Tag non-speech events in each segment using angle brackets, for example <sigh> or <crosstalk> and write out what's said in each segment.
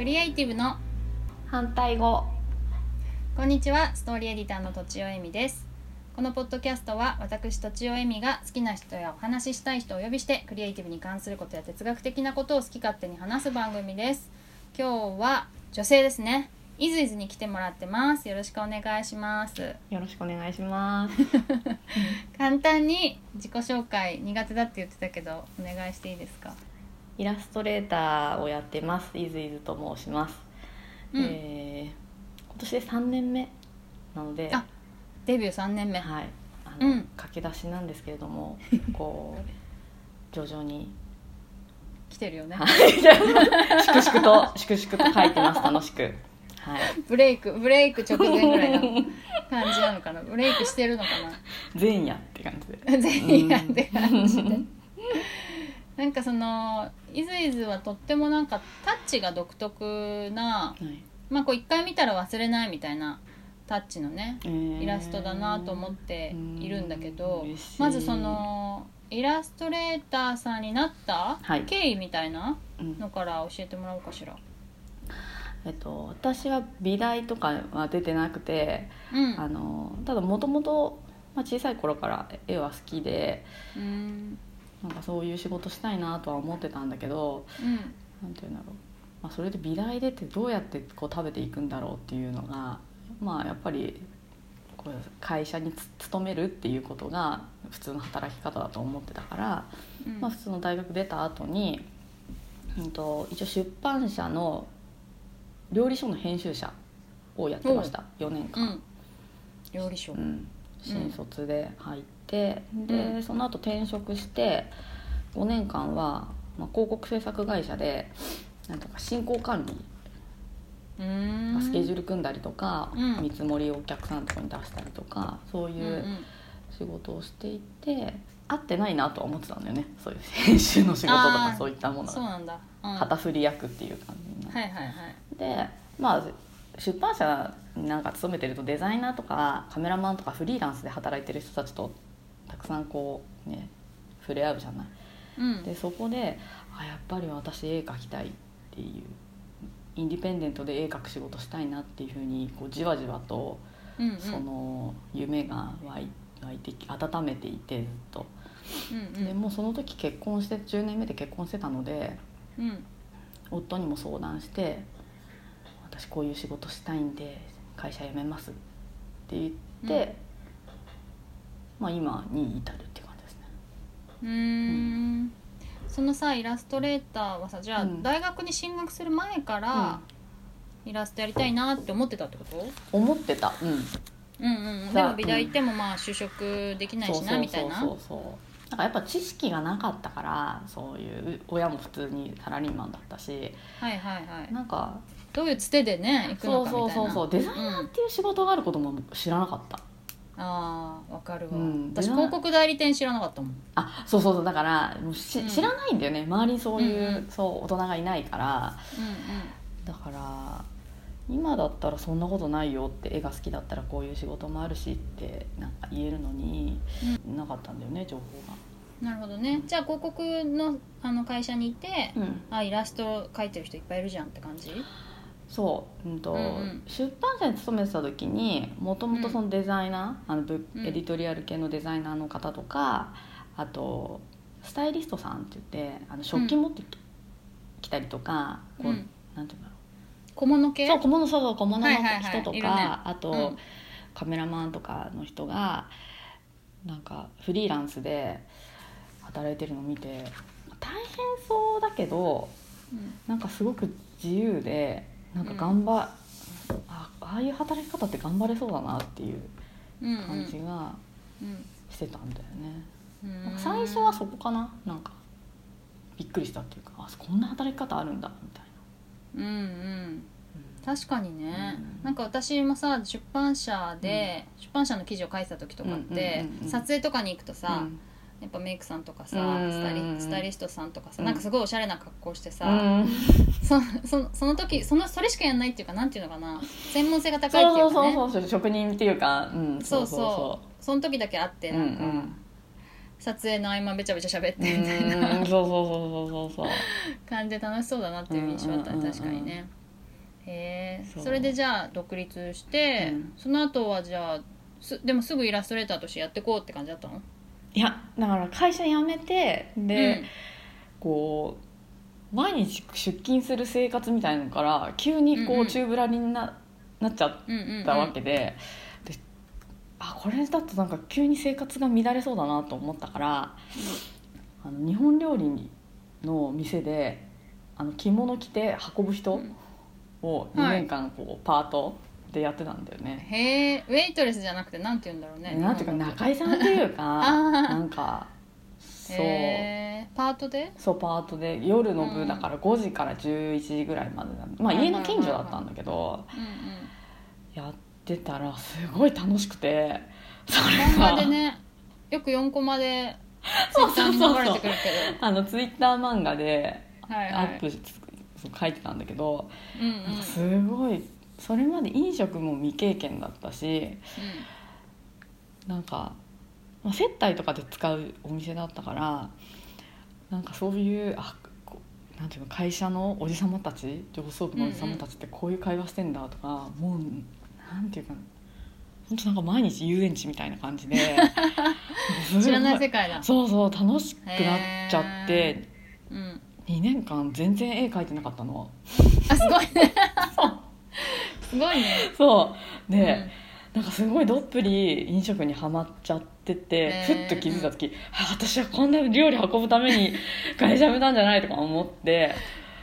クリエイティブの反対語。こんにちはストーリーエディターのとちおえみです。このポッドキャストは私とちおえみが好きな人やお話ししたい人をお呼びしてクリエイティブに関することや哲学的なことを好き勝手に話す番組です。今日は女性ですね。いずいずに来てもらってます。よろしくお願いします。よろしくお願いします。<laughs> 簡単に自己紹介苦手だって言ってたけどお願いしていいですか？イラストレーターをやってます。いずいずと申します、うん。えー今年で3年目なのであデビュー3年目。はい。あの、うん。駆け出しなんですけれども <laughs> こう徐々に来てるよね。はい。<laughs> 粛々と粛々と書いてます。楽しく。はい。ブレイクブレイク直前ぐらいの <laughs> 感じなのかな？ブレイクしてるのか前夜って感じで。な全員やって感じでなんかそのいずいずはとってもなんかタッチが独特なはい。まあこう一回見たら忘れないみたいなタッチのねえー。イラストだなと思っているんだけどまずそのイラストレーターさんになったはい。経緯みたいなうん。のから教えてもらおうかしら。えっと、私は美大とかは出てなくてうん。あのただもともと小さい頃から絵は好きでうんなんかそういう仕事したいなとは思ってたんだけどうん。なんていうんだろう、まあ、それで美大出てどうやってこう食べていくんだろうっていうのがまあやっぱりこう会社につ勤めるっていうことが普通の働き方だと思ってたから、うん。まあ、普通の大学出た後に、うん、と一応出版社の料理書の編集者をやってました。4年間。うん。料理書。うん、新卒で入って、うでその後転職して5年間は、まあ、広告制作会社でなんとか進行管理、スケジュール組んだりとか、うん。見積もりをお客さんのとこに出したりとかそういうんううん。仕事をしていて、合ってないなとは思ってたんだよね。そういう <laughs> 編集の仕事とかそういったものが。そうなんだ、うん、旗振り役っていう感じになって。はいはいはい。でまあ出版社になんか勤めてるとデザイナーとかカメラマンとかフリーランスで働いてる人たちとたくさんこうね触れ合うじゃない。うん。でそこであやっぱり私絵描きたいっていうインディペンデントで絵描く仕事したいなっていうふうにこうじわじわとうんうん。その夢が湧い湧いてき温めていてずっと。うんうん。でもうその時結婚して10年目で結婚してたのでうん。夫にも相談して私こういう仕事したいんで会社辞めますって言って、うんまあ今に至るっていう感じですね。うーん。そのさイラストレーターはさじゃあ、うん。大学に進学する前から、イラストやりたいなって思ってたってこと？思ってた。うん。うんうんでも美大行ってもまあ就職できないしなみたいなそうそうそう。そうな？んかやっぱ知識がなかったからそういう親も普通にサラリーマンだったし。はいはいはい。なんかどういうつてでね行くそうのかみたいな。そうそうそうデザイナーっていう仕事があることも知らなかった、あーわかるわ、うん。私広告代理店知らなかったもん。あそうそうそうだからもうしうん。知らないんだよね。周りにそういう,、うんうん。そう大人がいないから。うだから今だったらそんなことないよって絵が好きだったらこういう仕事もあるしってなんか言えるのに、なかったんだよね情報んなるほどね。じゃあ広告のあの会社にいて、が。うん、あイラスト描いてる人いっぱいいるじゃんって感じ？そう、うんとうんうん。出版社に勤めてた時にもともとそのデザイナー、あのブうん。エディトリアル系のデザイナーの方とかあとスタイリストさんって言ってあの食器持ってき,、来たりとかこう、うん。なんていうんだろ小物系？うそう小物そうそう小物のはいはいはい。人とか、いるね。あと、うん。カメラマンとかの人がなんかフリーランスで働いてるのを見て大変そうだけどうん。なんかすごく自由でなんか頑張、あああいう働き方って頑張れそうだなっていううん感じがうんしてたんだよね、うんなんか最初はそこかななんか。びっくりしたっていうかあこんな働き方あるんだみたいうんうん。確かにね、うんなんか私もさ出版社で、出版社の記事を書いてた時とかって、うんうんうんうん撮影とかに行くとな、さ、うんやっぱメイクさんとかさ、うんスタイリスタイリストさんとかさ、うん。なんかすごいおしゃれな格好してさ、うん。そそその時そのそれしかやんないっていうかなんていうのかな専門性が高いっていそううかね。そうそうそう職人っていうか、うん、そうそう。その時だけ会ってうなんか、んうん。撮影の合間べちゃべちゃ喋ってみたいうんなそうそうそうそうそうそう。感じで楽しそうだなっていう印象あったねうんうんうん。うん確かにね。へえそれでじゃあ独立して、うん。その後はじゃあすでもすぐイラストレーターとしてやっていこうって感じだったの？いやだから会社辞めてで、こう毎日出勤する生活みたいなのから急にこうんううん宙ぶらりんななっちゃっうん、うんうんうんたわけで,、であこれだとなんか急に生活が乱れそうだなと思ったから、あの日本料理の店であの着物着て運ぶ人を2年間こうパートでやってたんだよね。へえウェイトレスじゃなくてなんて言うんだろうねなんていうか中居さんっていうか <laughs> なんかそう。パートで？そうパートで。夜の部だから5時から11時ぐらいまでなまあはいはい家の近所だったんだけどうんうん。やってたらすごい楽しくてそれが。でねよく4コマでツイそうッターにそうそう流れてくるけあのツイッター漫画でどはいはい。アップしそう書いてたんだけどうんうん。すごいそれまで飲食も未経験だったしなんか、まあ、接待とかで使うお店だったからなんかそういうあなんていうの会社のおじさまたち上層部のおじさまたちってこういう会話してんだとか、もうなんていうか本当なんか毎日遊園地みたいな感じで <laughs> 知らない世界だ。そうそう楽しくなっちゃってうん。2年間全然絵描いてなかったの。あすごいね <laughs> すごいね。<laughs> そう。で、うん。なんかすごいどっぷり飲食にはまっちゃってて、ふっと気づいた時、あ私はこんな料理運ぶために <laughs> 会社辞めたんじゃないとか思って。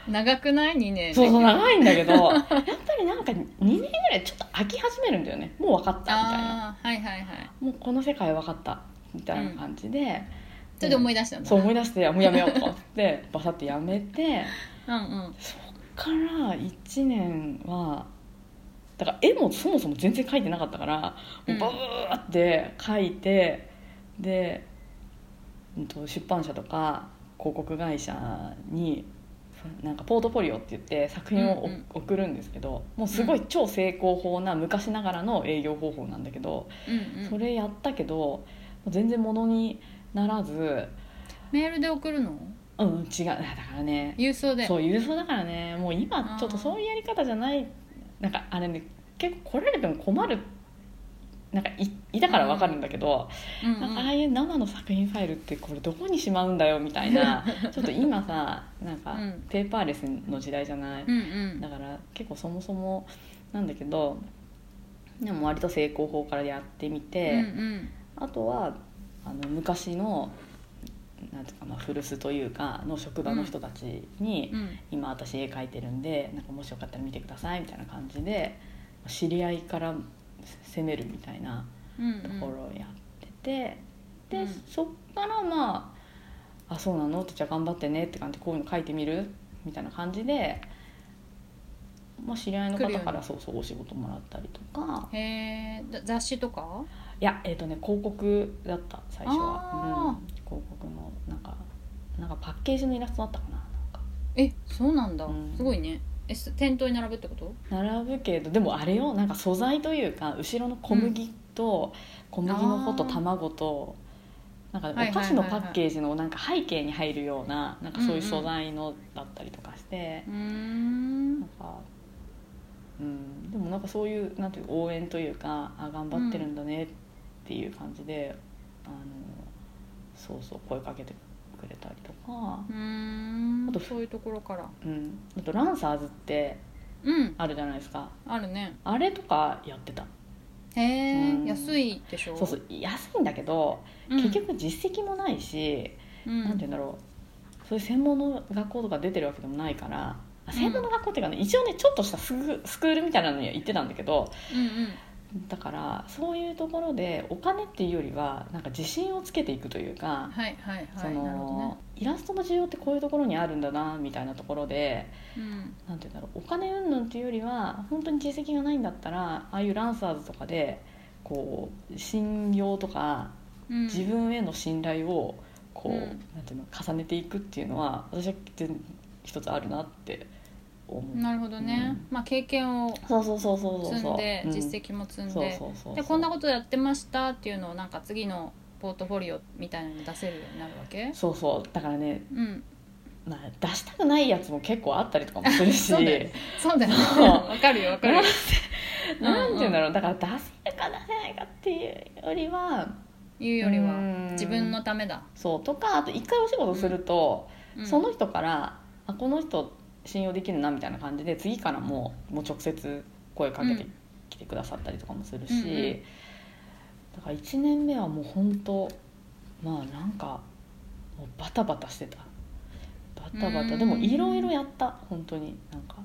長くない？2年そうそう長いんだけど <laughs> やっぱりなんか2年ぐらいちょっと飽き始めるんだよね。もう分かったみたいな。はいはいはい。もうこの世界分かったみたいな感じで、それで思い出したんだ。そう思い出してあもうやめようと思ってバサッてやめて。うんうん。そっから1年はだから絵もそもそも全然描いてなかったからもうバーって描いて、で、うん、と出版社とか広告会社になんかポートフォリオって言って作品をおうんうん。送るんですけどもうすごい超成功法な昔ながらの営業方法なんだけど、うんうん。それやったけど全然ものにならずメールで送るの？うん違う。だからね郵送で。そう郵送だからねもう今ちょっとそういうやり方じゃないなんかあれね結構来られても困るなんかいいたから分かるんだけど、うんうん。なんかああいう生の作品ファイルってこれどこにしまうんだよみたいな <laughs> ちょっと今さなんかうん。ペーパーレスの時代じゃない、うんうん。だから結構そもそもなんだけどでも割と成功法からやってみて、うんうん。あとはあの昔のなんていうかな古巣というかの職場の人たちに、うん。今私絵描いてるんでなんかもしよかったら見てくださいみたいな感じで知り合いから攻めるみたいなうんところをやってて、で、うん。そっからまあ「あそうなの?」ってじゃあ頑張ってねって感じでこういうの書いてみる？みたいな感じで、まあ、知り合いの方来るように。からそうそうお仕事もらったりとか。へえ雑誌とか？いやえっ、とね広告だった最初は、あー。うん、広告のなんかなんかパッケージのイラストだったかななんか。えそうなんだ、うん。すごいね。えす店頭に並ぶってこと？並ぶけどでもあれよなんか素材というか後ろの小麦と小麦の方と卵と、なんかおはいはいはいはい。菓子のパッケージのなんか背景に入るようななんかそういう素材のだったりとかして。うー、んなんか、うん、でもなんかそういうなんていう応援というかあ頑張ってるんだねっていう感じで、あのそうそう声かけてくれたりとか、うーん。あとそういうところから。うん、あとランサーズってうん。あるじゃないですか。あるね。あれとかやってた。へえ、うん。安いでしょ？そうそう安いんだけど、うん。結局実績もないし、うん。なんて言うんだろう。そういう専門の学校とか出てるわけでもないから。あ専門の学校っていうかね、一応ねちょっとしたスクスクールみたいなのには行ってたんだけどうんうんだからそういうところでお金っていうよりはなんか自信をつけていくというか、はいはいそはいなるほどね。のイラストの需要ってこういうところにあるんだなみたいなところでうん。なんて言うんだろうお金云々っていうよりは本当に実績がないんだったらああいうランサーズとかでこう信用とかうん。自分への信頼をこう、うん。なんていうの重ねていくっていうのは私は全一つあるなって。なるほどね、まあ経験を積んでうん。実績も積んででこんなことやってましたっていうのをなんか次のポートフォリオみたいなのに出せるようになるわけ？そうそう。だからねうん。まあ、出したくないやつも結構あったりとかもするし。そうだよね。そうだよね。そう。わかるよわかるよ。<laughs> なんて言うんだろう。だから出せるか出せないかっていうよりはいうよりはうん。自分のためだ、そう。とかあと一回お仕事すると、うん。その人からあこの人信用できるなみたいな感じで次からももう直接声かけてうん。きてくださったりとかもするし、うんうんだから1年目はもう本当まあなんかもうバタバタしてた。バタバうん。タでもいろいろやった。本当に。なんか。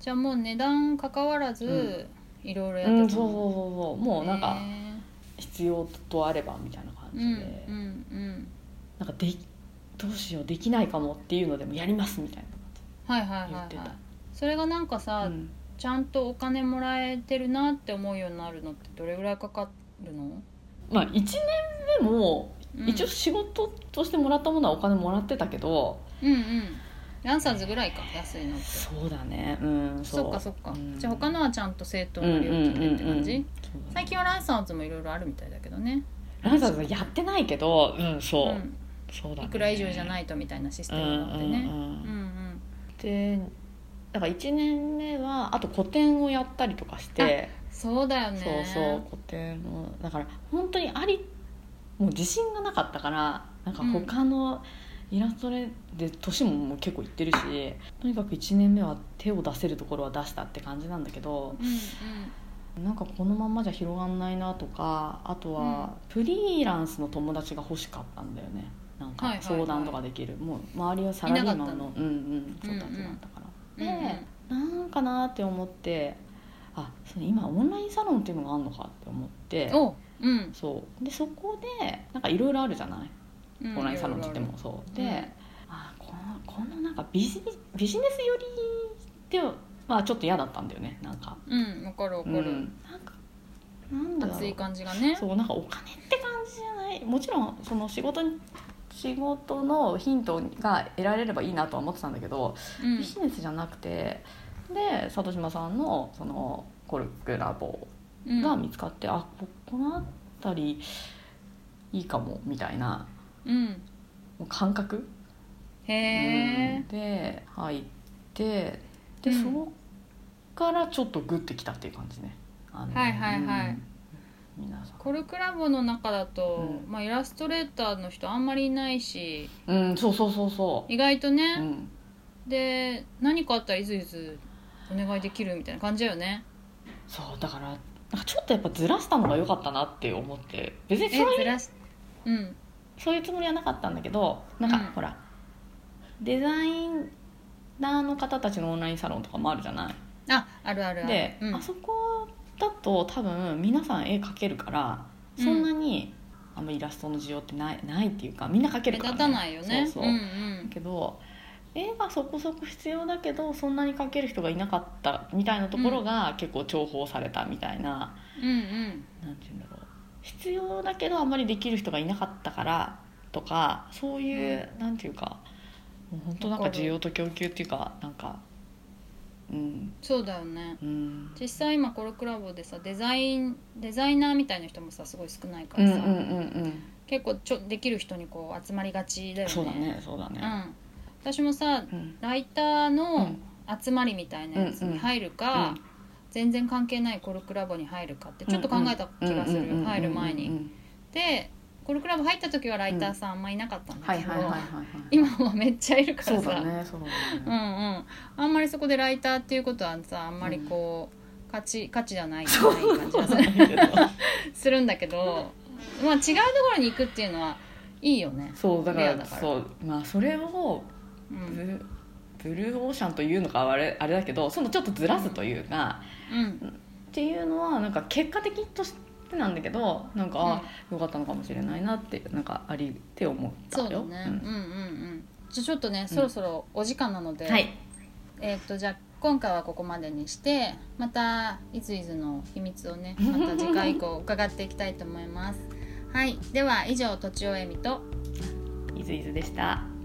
じゃあもう値段関わらずいろいろやってたの？うんそうそうそうそう。もうなんかへ必要とあればみたいな感じーで、うんうんなんかでどうしようできないかもっていうのでもやりますみたいうんはいはいはいはい。それがなんかなさ、うん。ちゃんとお金もらえてるなって思うようになるのってどれぐらいかかるの、まあ1年目もうん。一応仕事としてもらったものはお金もらってたけど、うんうん。ランサーズぐらいか？安いのって。そうだね。うんそう。そっかそっか、うん。じゃあ他のはちゃんと正当な料金でって感じ、そうだね最近はランサーズもいろいろあるみたいだけどね。ランサーズはやってないけどうんそう、ん。そうだね。いくら以上じゃないとみたいなシステムがあってね。うんうんうんうん。うんでだから1年目はあと個展をやったりとかして。そうだよね。そうそう個展を。だから本当にありもう自信がなかったからなんか他のイラストレで年ももう結構いってるしとにかく1年目は手を出せるところは出したって感じなんだけどうんなんかこのままじゃ広がんないなとかあとはフリーランスの友達が欲しかったんだよねなんか相談とかできる、もう周りはサラリーマンの。うんうん人たちだったから、でなんかなって思ってあそう今オンラインサロンっていうのがあるのかって思って。おうん。そう。でそこでなんかいろいろあるじゃない、うんオンラインサロンって言っても。そう。で、うん。あこのこのなんかビジビジネス寄りでは、まあ、ちょっと嫌だったんだよね。なんか。うんわかるわかる、うん、なんかなんだ熱い感じがね。そうなんかお金って感じじゃない？もちろんその仕事に仕事のヒントが得られればいいなとは思ってたんだけど、うん。ビジネスじゃなくてで里島さんのそのコルクラボうん。が見つかって、あここの辺りいいかもみたいなうん。感覚、へえうんで入ってで、うん。そこからちょっとグッてきたっていう感じね。あのはいはいはい。うん皆さん。コルクラボの中だと、うん。まあ、イラストレーターの人あんまりいないしうん、そうそうそうそう。意外とね、うん、で何かあったらいずいずお願いできるみたいな感じだよね。そうだからなんかちょっとやっぱずらしたのが良かったなって思って。別にえそういううん。そういうつもりはなかったんだけどなんか、うん。ほらデザイナーの方たちのオンラインサロンとかもあるじゃない？ああるあるある。で、うん。あそこだと多分皆さん絵描けるからそんなにあんまイラストの需要ってないないっていうかみんな描けるから、目立たないよね。そうそう、んだけど絵がそこそこ必要だけどそんなに描ける人がいなかったみたいなところが結構重宝されたみたいな、うんうん。なんて言うんだろう。必要だけどあんまりできる人がいなかったからとかそういう、なんていうかもう本当なんか需要と供給っていうかなんかうん。そうだよね。うん。実際今コルクラボでさデザインデザイナーみたいな人もさすごい少ないからさ、うんうんうんうん。結構ちょできる人にこう集まりがちだよね。そうだねそうだね。うん、私もさうん。ライターの集まりみたいなやつに入るか、うん。全然関係ないコルクラボに入るかってちょっと考えた気がする、入る前に。うんでコルクラボ入った時はライターさんあんまいなかったんだけど、今はめっちゃいるからさ。あんまりそこでライターっていうことはさあんまりこう、価値価値じゃないない感じがするんだけど、まあ、違うところに行くっていうのはいいよね。そうだからそうまあそれをうん。ブブルーオーシャンというのかはあれあれだけどそのちょっとずらすというか、うん。っていうのはなんか結果的としてなんだけどなんか、あよかったのかもしれないなってなんかありって思ったよ。そうだね、うん、うんうんじゃあちょっとねそろそろお時間なので、はい。えーっとじゃあ今回はここまでにしてまたいついずの秘密をね <laughs> また次回以降伺っていきたいと思います。はい。では以上とちおえみといずいずでした。